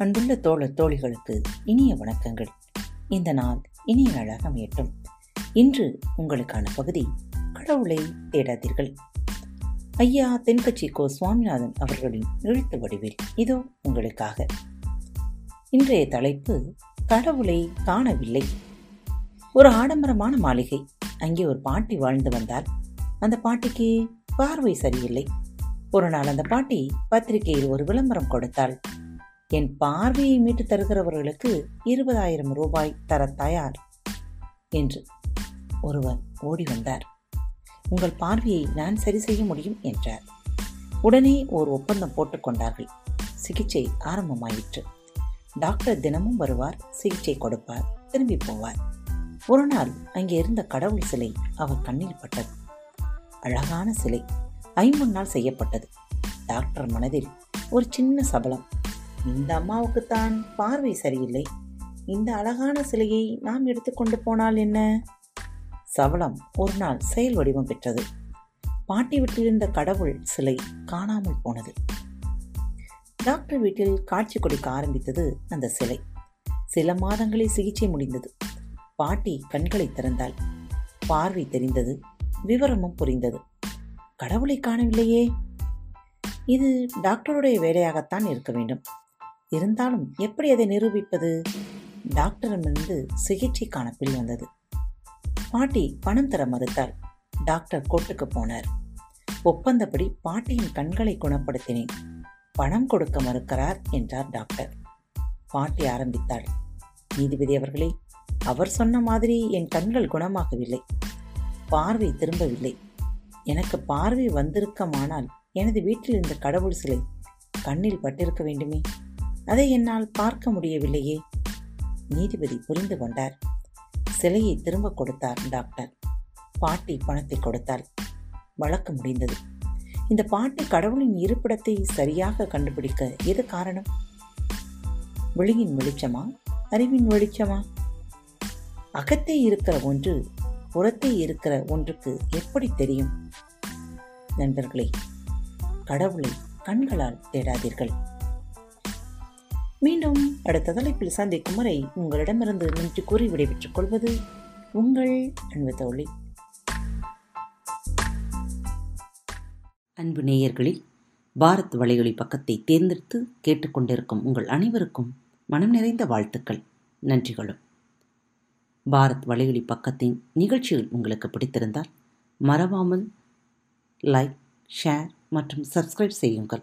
அன்புள்ள தோழர் தோழிகளுக்கு இனிய வணக்கங்கள். இந்த நாள் இனிய நாளாக மேட்டும் இன்று உங்களுக்கான பகுதி கடவுளை தேடாதீர்கள். ஐயா தென்கட்சி கோ சுவாமிநாதன் அவர்களின் எழுத்து வடிவில் இதோ உங்களுக்காக. இன்றைய தலைப்பு கடவுளை காணவில்லை. ஒரு ஆடம்பரமான மாளிகை. அங்கே ஒரு பாட்டி வாழ்ந்து வந்தால் அந்த பாட்டிக்கு பார்வை சரியில்லை. ஒரு நாள் அந்த பாட்டி பத்திரிகையில் ஒரு விளம்பரம் கொடுத்தாள். என் பார்வையை மீட்டு தருகிறவர்களுக்கு இருபதாயிரம் ரூபாய் தர தயார் என்று ஒருவர் ஓடி வந்தார். உங்கள் பார்வையை நான் சரி செய்ய முடியும் என்றார். உடனே ஒரு ஒப்பந்தம் போட்டுக்கொண்டார்கள் சிகிச்சை ஆரம்பமாயிற்று. டாக்டர் தினமும் வருவார் சிகிச்சை கொடுப்பார் திரும்பி போவார். ஒரு நாள் அங்கே இருந்த கடவுள் சிலை அவர் கண்ணில் பட்டது. அழகான சிலை ஐம்பது நாள் செய்யப்பட்டது. டாக்டர் மனதில் ஒரு சின்ன சபலம் இந்த அம்மாவுக்குத்தான் பார்வை சரியில்லை. இந்த அழகான சிலையை நாம் எடுத்துக்கொண்டு போனால் என்ன? சவளம் ஒரு நாள் செயல் வடிவம் பெற்றது. பாட்டி வீட்டிலிருந்த கடவுள் சிலை காணாமல் போனது. டாக்டர் வீட்டில் காட்சி கொடுக்க ஆரம்பித்தது அந்த சிலை. சில மாதங்களில் சிகிச்சை முடிந்தது. பாட்டி கண்களை திறந்தாள். பார்வை தெரிந்தது. விவரமும் புரிந்தது. கடவுளை காணவில்லையே. இது டாக்டருடைய வேலையாகத்தான் இருக்க வேண்டும். இருந்தாலும் எப்படி அதை நிரூபிப்பது? டாக்டரிடமிருந்து சிகிச்சைக்கான பில் வந்தது. பாட்டி பணம் தர மறுத்தார் டாக்டர் கோர்ட்டுக்கு போனார். ஒப்பந்தப்படி பாட்டியின் கண்களை குணப்படுத்தினேன். பணம் கொடுக்க மறுக்கிறார் என்றார் டாக்டர். பாட்டி ஆரம்பித்தாள். நீதிபதி அவர்களே அவர் சொன்ன மாதிரி என் கண்கள் குணமாகவில்லை. பார்வை திரும்பவில்லை. எனக்கு பார்வை வந்திருக்கமானால் எனது வீட்டில் இருந்த கடவுள் சிலை கண்ணில் பட்டிருக்க வேண்டுமே? அதை என்னால் பார்க்க முடியவில்லையே. நீதிபதி புரிந்து கொண்டார். சிலையை திரும்ப கொடுத்தார் டாக்டர். பாட்டி பணத்தை கொடுத்தாள். வழக்கு முடிந்தது. இந்த பாட்டி கடவுளின் இருப்பிடத்தை சரியாக கண்டுபிடிக்க எது காரணம்? விழியின் வெளிச்சமா? அறிவின் வெளிச்சமா? அகத்தே இருக்கிற ஒன்று புறத்தே இருக்கிற ஒன்றுக்கு எப்படி தெரியும்? நண்பர்களே கடவுளை கண்களால் தேடாதீர்கள். மீண்டும் அடுத்த தலைப்பில் சந்திக்கும் வரை உங்களிடமிருந்து நின்று கூறி விடைபெற்றுக் கொள்வது உங்கள் அன்பு தோழி. அன்பு நேயர்களில் பாரத் வலையொலி பக்கத்தை தேர்ந்தெடுத்து கேட்டுக்கொண்டிருக்கும் உங்கள் அனைவருக்கும் மனம் நிறைந்த வாழ்த்துக்கள் நன்றிகளும். பாரத் வலையொலி பக்கத்தின் நிகழ்ச்சிகள் உங்களுக்கு பிடித்திருந்தால் மறவாமல் லைக் ஷேர் மற்றும் சப்ஸ்கிரைப் செய்யுங்கள்.